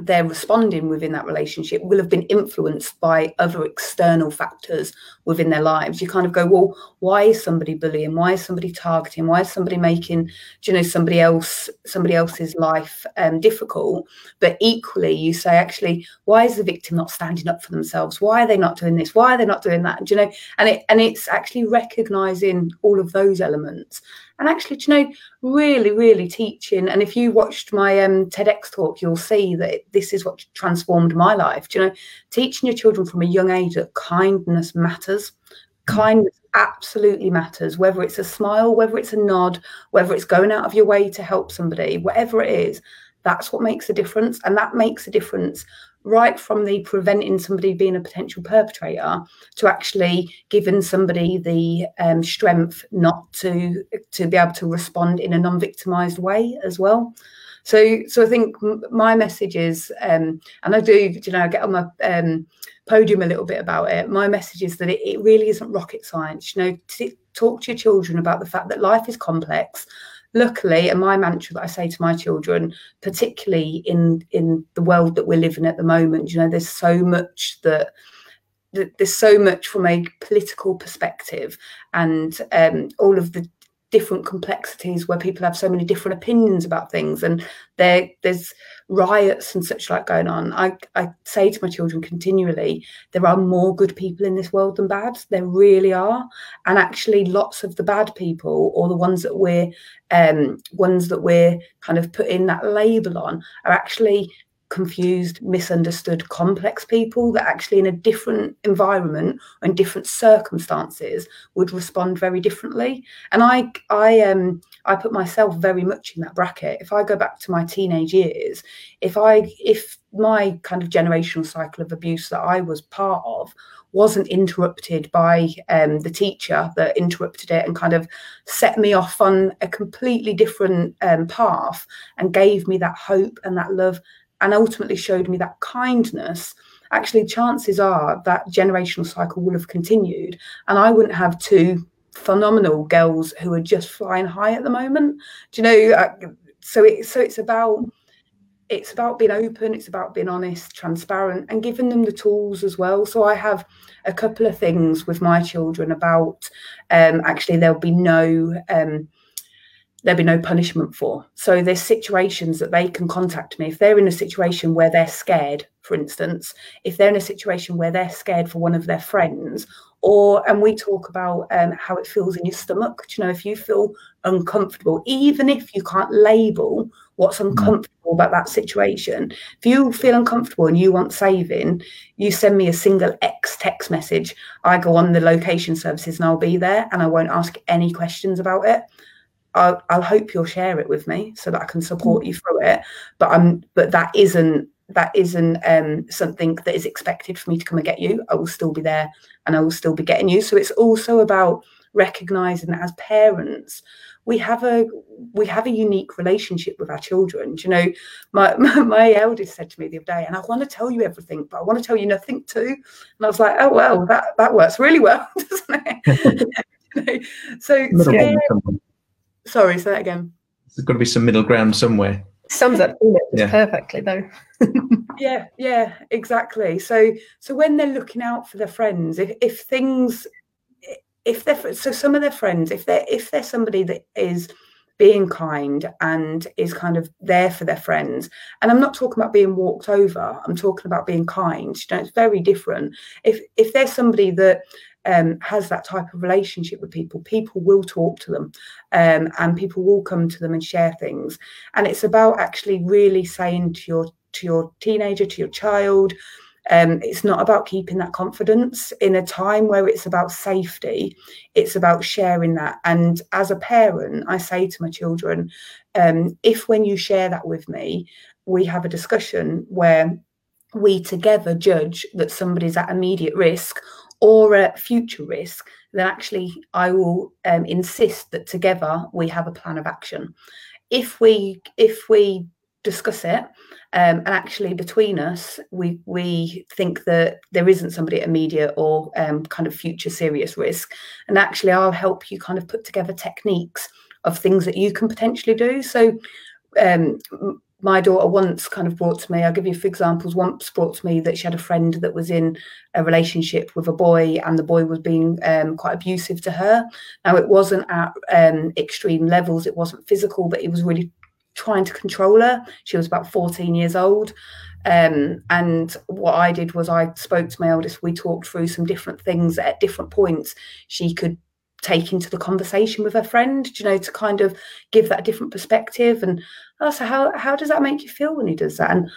Speaker 3: they're responding within that relationship will have been influenced by other external factors within their lives. You kind of go, well, why is somebody bullying? Why is somebody targeting? Why is somebody making, Do you know, somebody else, somebody else's life um, difficult? But equally, you say, actually, why is the victim not standing up for themselves? Why are they not doing this? Why are they not doing that? Do you know, and it and it's actually recognizing all of those elements and actually, you know, really, really teaching. And if you watched my um, TEDx talk, you'll see that this is what transformed my life. Do you know, teaching your children from a young age that kindness matters. Kindness absolutely matters, whether it's a smile, whether it's a nod, whether it's going out of your way to help somebody, whatever it is, that's what makes a difference. And that makes a difference right from the preventing somebody being a potential perpetrator to actually giving somebody the um, strength not to to be able to respond in a non-victimized way as well. So so i think my message is um, and i do you know i get on my um, podium a little bit about it. My message is that it, it really isn't rocket science. You know t- talk to your children about the fact that life is complex luckily and my mantra that i say to my children particularly in in the world that we're living at the moment you know there's so much that there's so much from a political perspective and um, all of the different complexities where people have so many different opinions about things and there there's riots and such like going on I, I say to my children continually there are more good people in this world than bad there really are. And actually lots of the bad people or the ones that we're um ones that we're kind of putting that label on are actually confused, misunderstood, complex people that actually in a different environment in different circumstances would respond very differently. And I I um I put myself very much in that bracket. If I go back to my teenage years, if I if my kind of generational cycle of abuse that I was part of wasn't interrupted by um, the teacher that interrupted it and kind of set me off on a completely different um, path and gave me that hope and that love and ultimately showed me that kindness, actually, chances are that generational cycle will have continued. And I wouldn't have two phenomenal girls who are just flying high at the moment. Do you know? Uh, so it, so it's about it's about being open it's about being honest transparent and giving them the tools as well so i have a couple of things with my children about um, actually there'll be no um, there'll be no punishment for. So there's situations that they can contact me if they're in a situation where they're scared, for instance, if they're in a situation where they're scared for one of their friends, or and we talk about um, how it feels in your stomach. Do you know if you feel uncomfortable, even if you can't label what's mm. uncomfortable about that situation, if you feel uncomfortable and you want saving, you send me a single X text message. I go on the location services and I'll be there, and I won't ask any questions about it. I'll, I'll hope you'll share it with me so that I can support you through it. But I'm but that isn't that isn't um, something that is expected for me to come and get you. I will still be there and I will still be getting you. So it's also about recognizing that as parents, we have a we have a unique relationship with our children. Do you know, my, my, my eldest said to me the other day, and I want to tell you everything, but I want to tell you nothing too. And I was like, oh well, that that works really well, doesn't it? so, so Sorry, say that again.
Speaker 1: There's got to be some middle ground somewhere.
Speaker 2: Sums up yeah. perfectly, though.
Speaker 3: yeah, yeah, exactly. So, so when they're looking out for their friends, if if things, if they're so some of their friends, if they're if they're somebody that is being kind and is kind of there for their friends. And I'm not talking about being walked over. I'm talking about being kind. You know, it's very different. If if there's somebody that um, has that type of relationship with people, people will talk to them um, and people will come to them and share things. And it's about actually really saying to your to your teenager, to your child, um, it's not about keeping that confidence in a time where it's about safety. It's about sharing that. And as a parent, I say to my children, um, if when you share that with me, we have a discussion where we together judge that somebody's at immediate risk or a future risk, then actually I will um, insist that together we have a plan of action. If we if we discuss it um, and actually between us we we think that there isn't somebody at immediate or um, kind of future serious risk, and actually I'll help you kind of put together techniques of things that you can potentially do. So um, my daughter once kind of brought to me, I'll give you a few examples. Once brought to me that she had a friend that was in a relationship with a boy, and the boy was being um, quite abusive to her. Now, it wasn't at um, extreme levels, it wasn't physical, but he was really trying to control her. She was about 14 years old. Um, and what I did was I spoke to my eldest. We talked through some different things at different points. She could take into the conversation with her friend, you know, to kind of give that a different perspective. And oh, so how how does that make you feel when he does that? And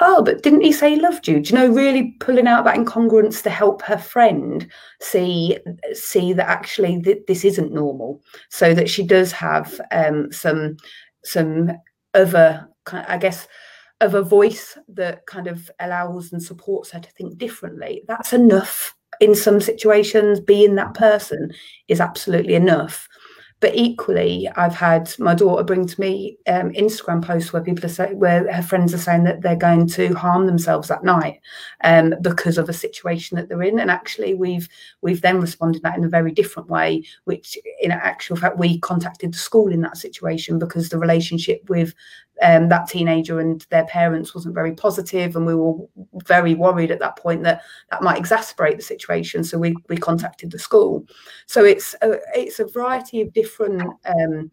Speaker 3: oh, but didn't he say he loved you? Do you know, really pulling out that incongruence to help her friend see see that actually th- this isn't normal, so that she does have um, some some other, I guess, of a voice that kind of allows and supports her to think differently. That's enough in some situations. Being that person is absolutely enough. But equally, I've had my daughter bring to me um, Instagram posts where people are saying, where her friends are saying that they're going to harm themselves that night um, because of a situation that they're in. And actually, we've we've then responded that in a very different way. Which, in actual fact, we contacted the school in that situation because the relationship with um, that teenager and their parents wasn't very positive, and we were very worried at that point that that might exacerbate the situation. So we we contacted the school. So it's a, it's a variety of different. Um,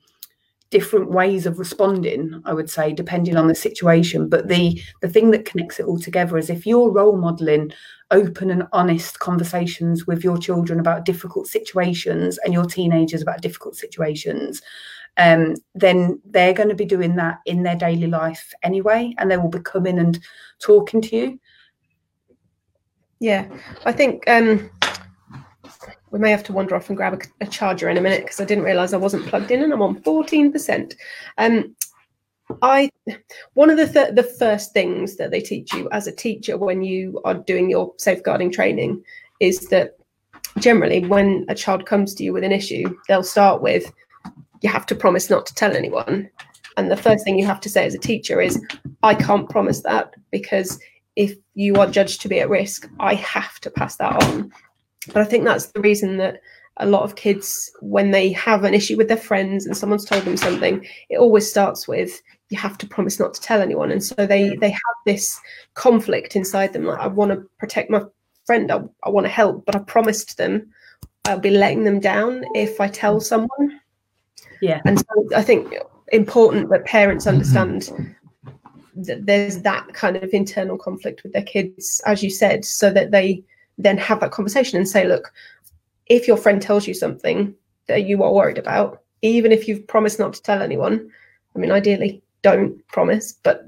Speaker 3: different ways of responding i would say depending on the situation but the the thing that connects it all together is if you're role modeling open and honest conversations with your children about difficult situations and your teenagers about difficult situations um, then they're going to be doing that in their daily life anyway, and they will be coming and talking to you.
Speaker 2: Yeah, I think um, we may have to wander off and grab a, a charger in a minute because I didn't realise I wasn't plugged in and I'm on 14%. Um, I one of the th- the first things that they teach you as a teacher when you are doing your safeguarding training is that generally when a child comes to you with an issue, they'll start with you have to promise not to tell anyone. And the first thing you have to say as a teacher is, I can't promise that because if you are judged to be at risk, I have to pass that on. But I think that's the reason that a lot of kids, when they have an issue with their friends and someone's told them something, it always starts with, you have to promise not to tell anyone. And so they they have this conflict inside them. Like, I want to protect my friend, I, I want to help, but I promised them I'll be letting them down if I tell mm. someone.
Speaker 3: Yeah.
Speaker 2: And so I think important that parents mm-hmm. understand that there's that kind of internal conflict with their kids, as you said, so that they then have that conversation and say, look, if your friend tells you something that you are worried about, even if you've promised not to tell anyone, I mean, ideally, don't promise, but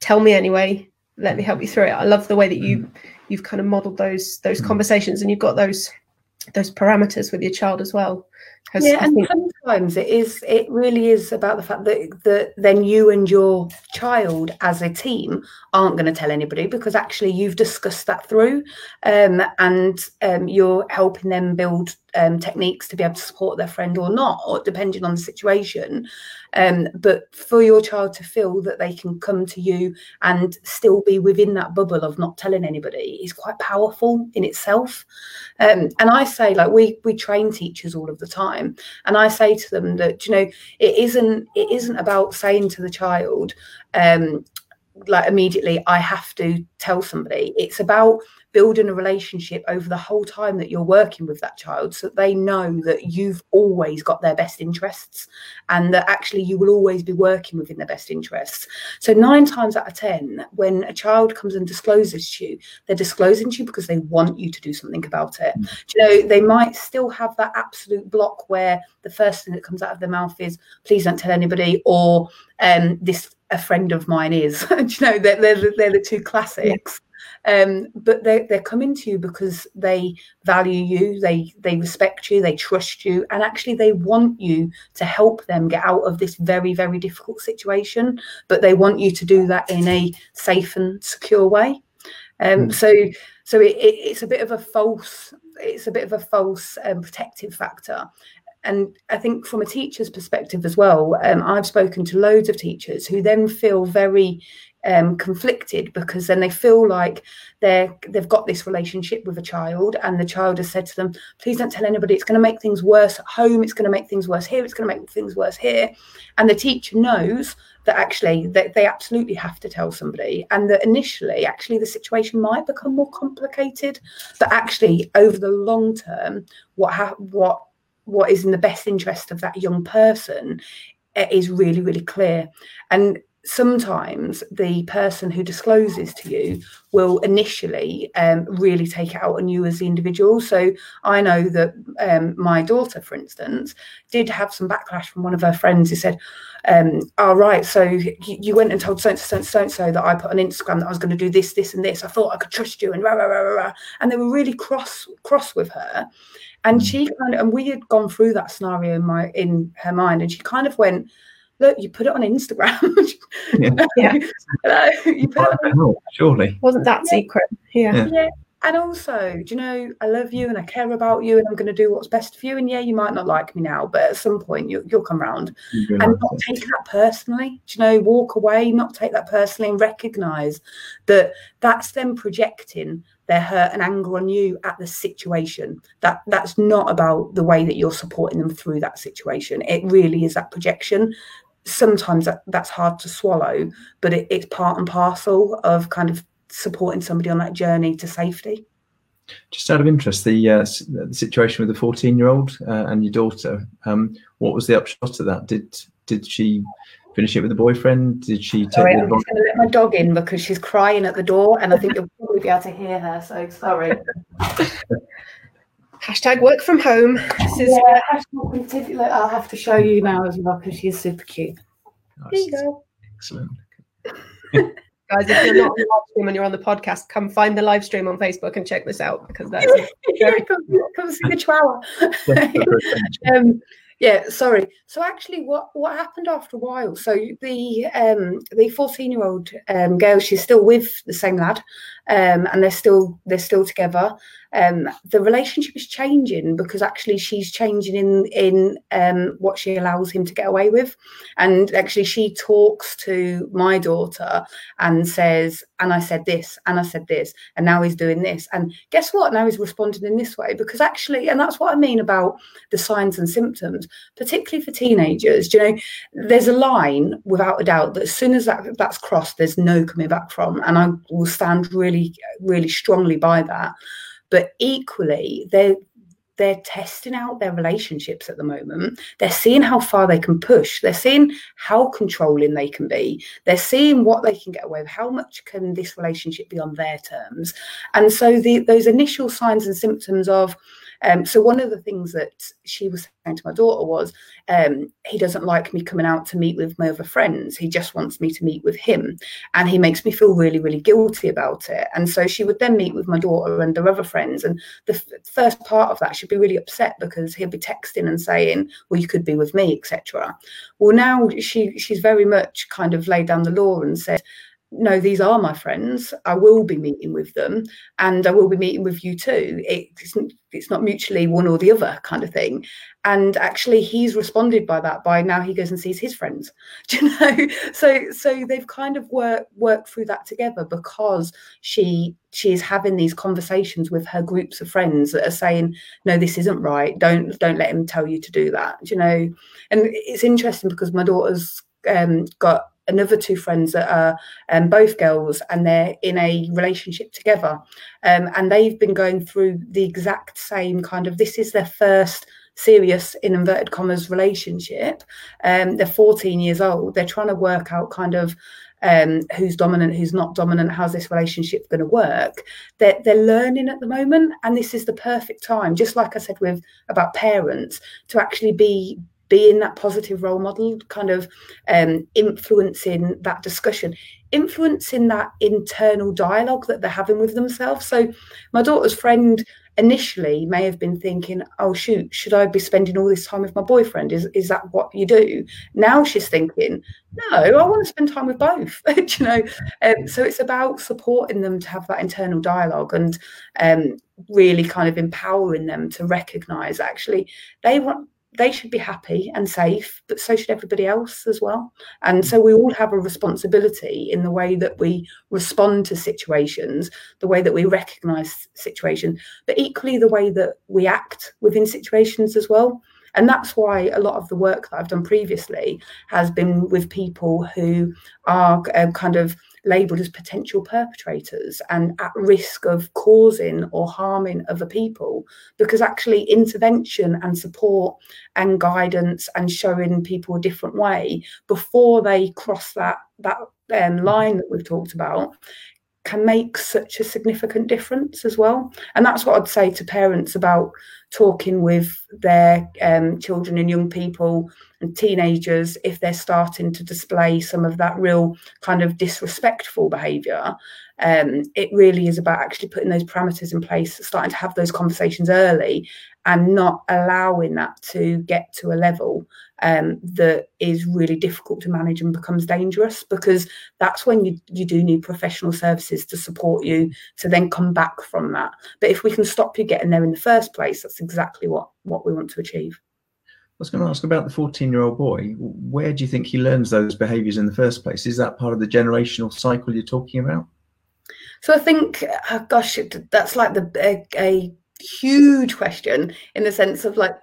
Speaker 2: tell me anyway. Let me help you through it. I love the way that you mm-hmm. you've kind of modeled those those mm-hmm. conversations and you've got those those parameters with your child as well.
Speaker 3: Yeah, and sometimes it is. It really is about the fact that that then you and your child as a team aren't going to tell anybody because actually you've discussed that through, um, and um, you're helping them build um, techniques to be able to support their friend or not, or depending on the situation. Um, but for your child to feel that they can come to you and still be within that bubble of not telling anybody is quite powerful in itself. Um, and I say, like we we train teachers all of the time, and I say to them that you know it isn't it isn't about saying to the child. Um, like immediately i have to tell somebody it's about building a relationship over the whole time that you're working with that child so that they know that you've always got their best interests and that actually you will always be working within their best interests. So, nine times out of 10, when a child comes and discloses to you, they're disclosing to you because they want you to do something about it. Mm. you know, they might still have that absolute block where the first thing that comes out of their mouth is, please don't tell anybody, or um, this a friend of mine is. you know, they're, they're, they're the two classics. Um, but they're, they're coming to you because they value you, they they respect you, they trust you, and actually they want you to help them get out of this very very difficult situation. But they want you to do that in a safe and secure way. Um, mm. So so it, it, it's a bit of a false it's a bit of a false um, protective factor and I think from a teacher's perspective as well, um, I've spoken to loads of teachers who then feel very um, conflicted because then they feel like they're they've got this relationship with a child and the child has said to them please don't tell anybody. It's going to make things worse at home. It's going to make things worse here. It's going to make things worse here. And the teacher knows that actually that they absolutely have to tell somebody and that initially actually the situation might become more complicated but actually over the long term what ha- what what is in the best interest of that young person is really really clear. And sometimes the person who discloses to you will initially um, really take it out on you as the individual. So I know that um, my daughter, for instance, did have some backlash from one of her friends who said, um, "All oh, so you, went and told so and so so and so that I put on Instagram that I was going to do this, this, and this. I thought I could trust you, and rah, rah, rah, rah, rah. and they were really cross cross with her." And she kind of, and we had gone through that scenario in my in her mind, and she kind of went look, you put it on Instagram.
Speaker 2: yeah.
Speaker 3: yeah. you put it on,
Speaker 2: surely. Wasn't that yeah. secret? Yeah.
Speaker 3: yeah. yeah. And also, do you know, I love you and I care about you and I'm going to do what's best for you. And yeah, you might not like me now, but at some point you, will come around and not take that personally. Do you know, walk away, not take that personally and recognize that that's them projecting their hurt and anger on you at the situation. That that's not about the way that you're supporting them through that situation. It really is that projection sometimes that, that's hard to swallow, but it, it's part and parcel of kind of supporting somebody on that journey to safety.
Speaker 4: Just out of interest, the, uh, the situation with the 14 year old uh, and your daughter, um, what was the upshot of that? Did did she finish it with a boyfriend? Did she take
Speaker 3: sorry, I'm just going to let my dog in because she's crying at the door and I think you'll probably be able to hear her. So sorry.
Speaker 2: Hashtag work from home.
Speaker 3: This is yeah, hashtag, I'll have to show you now as well because she's super cute.
Speaker 2: Nice. There you go.
Speaker 4: Excellent.
Speaker 2: Guys, if you're not on the live stream and you're on the podcast, come find the live stream on Facebook and check this out because that's
Speaker 3: very come, come see the chihuahua. um, yeah, sorry. So actually, what what happened after a while? So the um, the fourteen year old um, girl, she's still with the same lad, um, and they're still they're still together um, the relationship is changing because actually she's changing in in um, what she allows him to get away with, and actually she talks to my daughter and says, "And I said this, and I said this, and now he's doing this, and guess what? Now he's responding in this way because actually, and that's what I mean about the signs and symptoms, particularly for teenagers. You know, there's a line without a doubt that as soon as that that's crossed, there's no coming back from, and I will stand really, really strongly by that." But equally they're they're testing out their relationships at the moment. They're seeing how far they can push. They're seeing how controlling they can be. They're seeing what they can get away with. How much can this relationship be on their terms? And so the, those initial signs and symptoms of um, so one of the things that she was saying to my daughter was, um, he doesn't like me coming out to meet with my other friends. He just wants me to meet with him, and he makes me feel really, really guilty about it. And so she would then meet with my daughter and her other friends, and the f- first part of that she'd be really upset because he'd be texting and saying, "Well, you could be with me," etc. Well, now she she's very much kind of laid down the law and said no, these are my friends. I will be meeting with them, and I will be meeting with you too. It's it's not mutually one or the other kind of thing. And actually, he's responded by that. By now, he goes and sees his friends. Do you know? So so they've kind of worked worked through that together because she she is having these conversations with her groups of friends that are saying, no, this isn't right. Don't don't let him tell you to do that. Do you know? And it's interesting because my daughter's um, got another two friends that are um, both girls and they're in a relationship together. Um, and they've been going through the exact same kind of this is their first serious in inverted commas relationship. Um, they're 14 years old. They're trying to work out kind of um, who's dominant, who's not dominant, how's this relationship going to work? They're, they're learning at the moment, and this is the perfect time, just like I said with about parents, to actually be being that positive role model, kind of um, influencing that discussion, influencing that internal dialogue that they're having with themselves. So, my daughter's friend initially may have been thinking, "Oh shoot, should I be spending all this time with my boyfriend? Is is that what you do?" Now she's thinking, "No, I want to spend time with both." you know, um, so it's about supporting them to have that internal dialogue and um, really kind of empowering them to recognise actually they want they should be happy and safe, but so should everybody else as well. And so we all have a responsibility in the way that we respond to situations, the way that we recognize situations, but equally the way that we act within situations as well. And that's why a lot of the work that I've done previously has been with people who are um, kind of labelled as potential perpetrators and at risk of causing or harming other people because actually intervention and support and guidance and showing people a different way before they cross that that um, line that we've talked about can make such a significant difference as well. And that's what I'd say to parents about talking with their um, children and young people and teenagers if they're starting to display some of that real kind of disrespectful behaviour. Um, it really is about actually putting those parameters in place, starting to have those conversations early and not allowing that to get to a level um, that is really difficult to manage and becomes dangerous because that's when you, you do need professional services to support you to then come back from that. But if we can stop you getting there in the first place, that's exactly what, what we want to achieve.
Speaker 4: I was going to ask about the 14 year old boy. Where do you think he learns those behaviours in the first place? Is that part of the generational cycle you're talking about?
Speaker 3: So I think, oh gosh, that's like the a, a huge question in the sense of like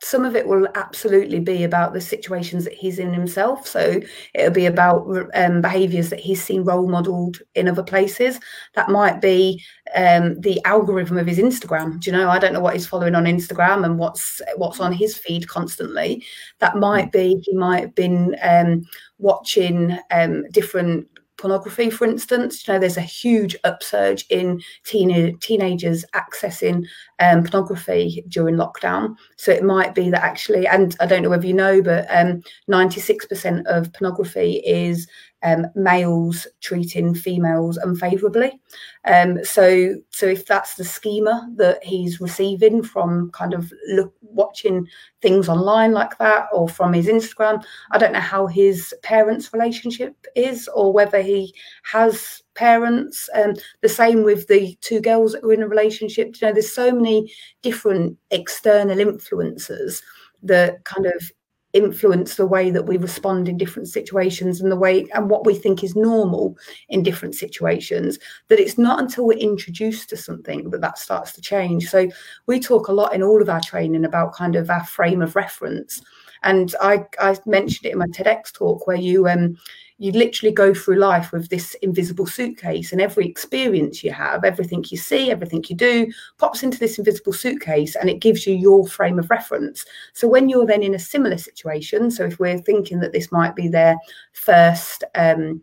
Speaker 3: some of it will absolutely be about the situations that he's in himself. So it'll be about um, behaviours that he's seen role modelled in other places. That might be um, the algorithm of his Instagram. Do you know? I don't know what he's following on Instagram and what's what's on his feed constantly. That might be he might have been um, watching um, different pornography, for instance. You know, there's a huge upsurge in teen- teenagers accessing um, pornography during lockdown. So it might be that actually, and I don't know whether you know, but um, 96% of pornography is um, males treating females unfavorably. Um, so, so if that's the schema that he's receiving from kind of look, watching things online like that, or from his Instagram, I don't know how his parents' relationship is, or whether he has parents. Um, the same with the two girls that were in a relationship. You know, there's so many different external influences that kind of influence the way that we respond in different situations and the way and what we think is normal in different situations that it's not until we're introduced to something that that starts to change. So we talk a lot in all of our training about kind of our frame of reference. And i i mentioned it in my tedx talk where you um you literally go through life with this invisible suitcase and every experience you have everything you see everything you do pops into this invisible suitcase and it gives you your frame of reference. So when you're then in a similar situation so if we're thinking that this might be their first um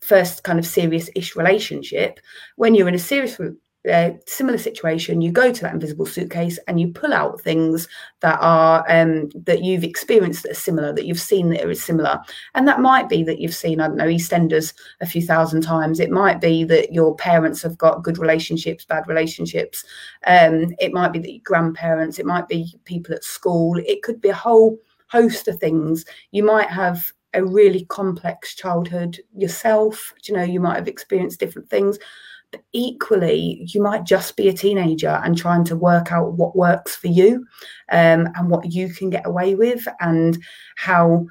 Speaker 3: first kind of serious ish relationship when you're in a serious a similar situation, you go to that invisible suitcase and you pull out things that are um, that you've experienced that are similar, that you've seen that are similar, and that might be that you've seen I don't know EastEnders a few thousand times. It might be that your parents have got good relationships, bad relationships. Um, it might be that your grandparents. It might be people at school. It could be a whole host of things. You might have a really complex childhood yourself. You know, you might have experienced different things but equally, you might just be a teenager and trying to work out what works for you um, and what you can get away with and how,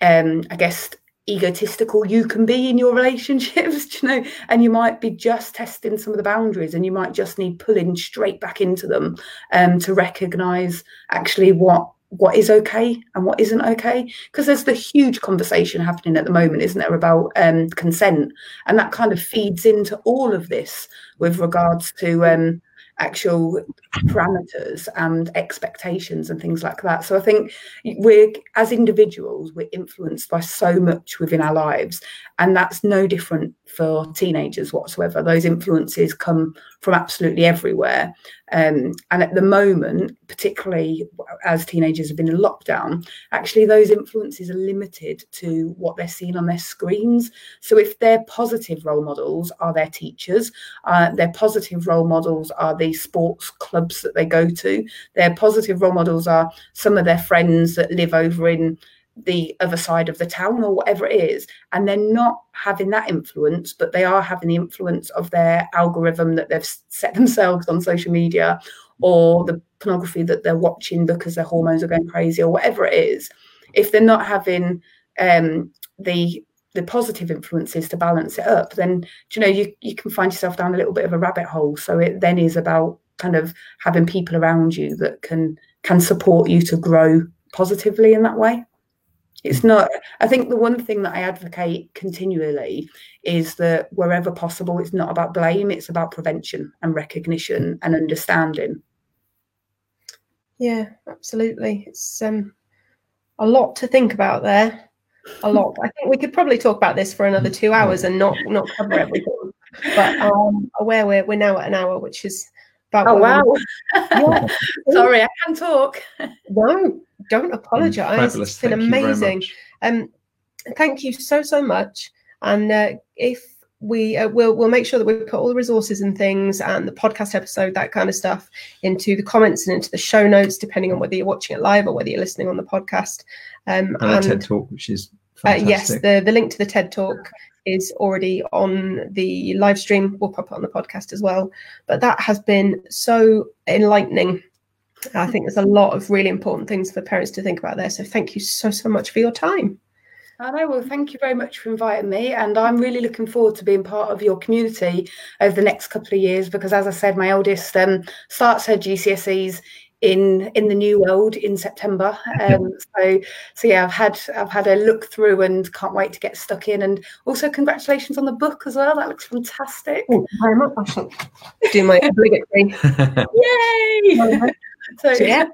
Speaker 3: um, I guess, egotistical you can be in your relationships, you know, and you might be just testing some of the boundaries and you might just need pulling straight back into them um, to recognize actually what what is okay and what isn't okay because there's the huge conversation happening at the moment isn't there about um, consent? And that kind of feeds into all of this with regards to um, actual parameters and expectations and things like that. So I think we're, as individuals, we're influenced by so much within our lives. And that's no different for teenagers whatsoever. Those influences come from absolutely everywhere. Um, and at the moment, particularly as teenagers have been in lockdown, actually those influences are limited to what they're seeing on their screens. So if their positive role models are their teachers, uh, their positive role models are the sports clubs that they go to, their positive role models are some of their friends that live over in the other side of the town or whatever it is and they're not having that influence but they are having the influence of their algorithm that they've set themselves on social media or the pornography that they're watching because their hormones are going crazy or whatever it is. If they're not having um, the the positive influences to balance it up then you know you you can find yourself down a little bit of a rabbit hole. So it then is about kind of having people around you that can can support you to grow positively in that way it's not, I think the one thing that I advocate continually is that wherever possible, it's not about blame, it's about prevention and recognition and understanding.
Speaker 2: Yeah, absolutely. It's um, a lot to think about there. A lot. I think we could probably talk about this for another two hours and not not cover everything. But um, aware we're we're now at an hour, which is.
Speaker 3: Oh wow! Yeah. Sorry, I can't talk.
Speaker 2: No, don't mm, apologize. It's been thank amazing. Um, thank you so so much. And uh, if we uh, will we'll make sure that we put all the resources and things and the podcast episode that kind of stuff into the comments and into the show notes depending on whether you're watching it live or whether you're listening on the podcast
Speaker 4: um, and, and TED talk which is uh,
Speaker 2: yes the the link to the TED talk is already on the live stream we'll pop it on the podcast as well but that has been so enlightening I think there's a lot of really important things for parents to think about there. So thank you so, so much for your time.
Speaker 3: I know. Well, thank you very much for inviting me. And I'm really looking forward to being part of your community over the next couple of years because, as I said, my eldest um, starts her GCSEs in in the new world in September. Um, so so yeah, I've had I've had a look through and can't wait to get stuck in. And also congratulations on the book as well. That looks fantastic.
Speaker 2: Thank you very much. Do my obligatory.
Speaker 3: Yay!
Speaker 2: so yeah.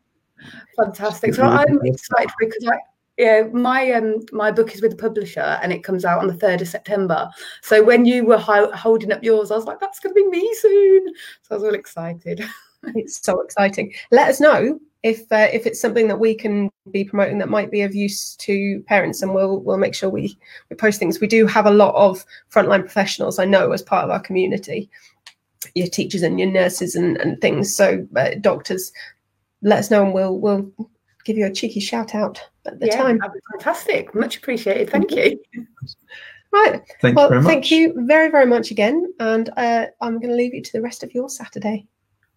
Speaker 3: fantastic. So I'm excited because I yeah, my um my book is with the publisher and it comes out on the third of September. So when you were ho- holding up yours, I was like, that's going to be me soon. So I was all excited.
Speaker 2: It's so exciting. Let us know if uh, if it's something that we can be promoting that might be of use to parents, and we'll we'll make sure we we post things. We do have a lot of frontline professionals, I know, as part of our community. Your teachers and your nurses and, and things. So uh, doctors, let us know, and we'll we'll give you a cheeky shout out at the
Speaker 3: yeah,
Speaker 2: time.
Speaker 3: that'd be fantastic. Much appreciated. Thank you.
Speaker 2: Right.
Speaker 4: Thank
Speaker 2: well,
Speaker 4: you very much.
Speaker 2: thank you very very much again, and uh, I'm going to leave you to the rest of your Saturday.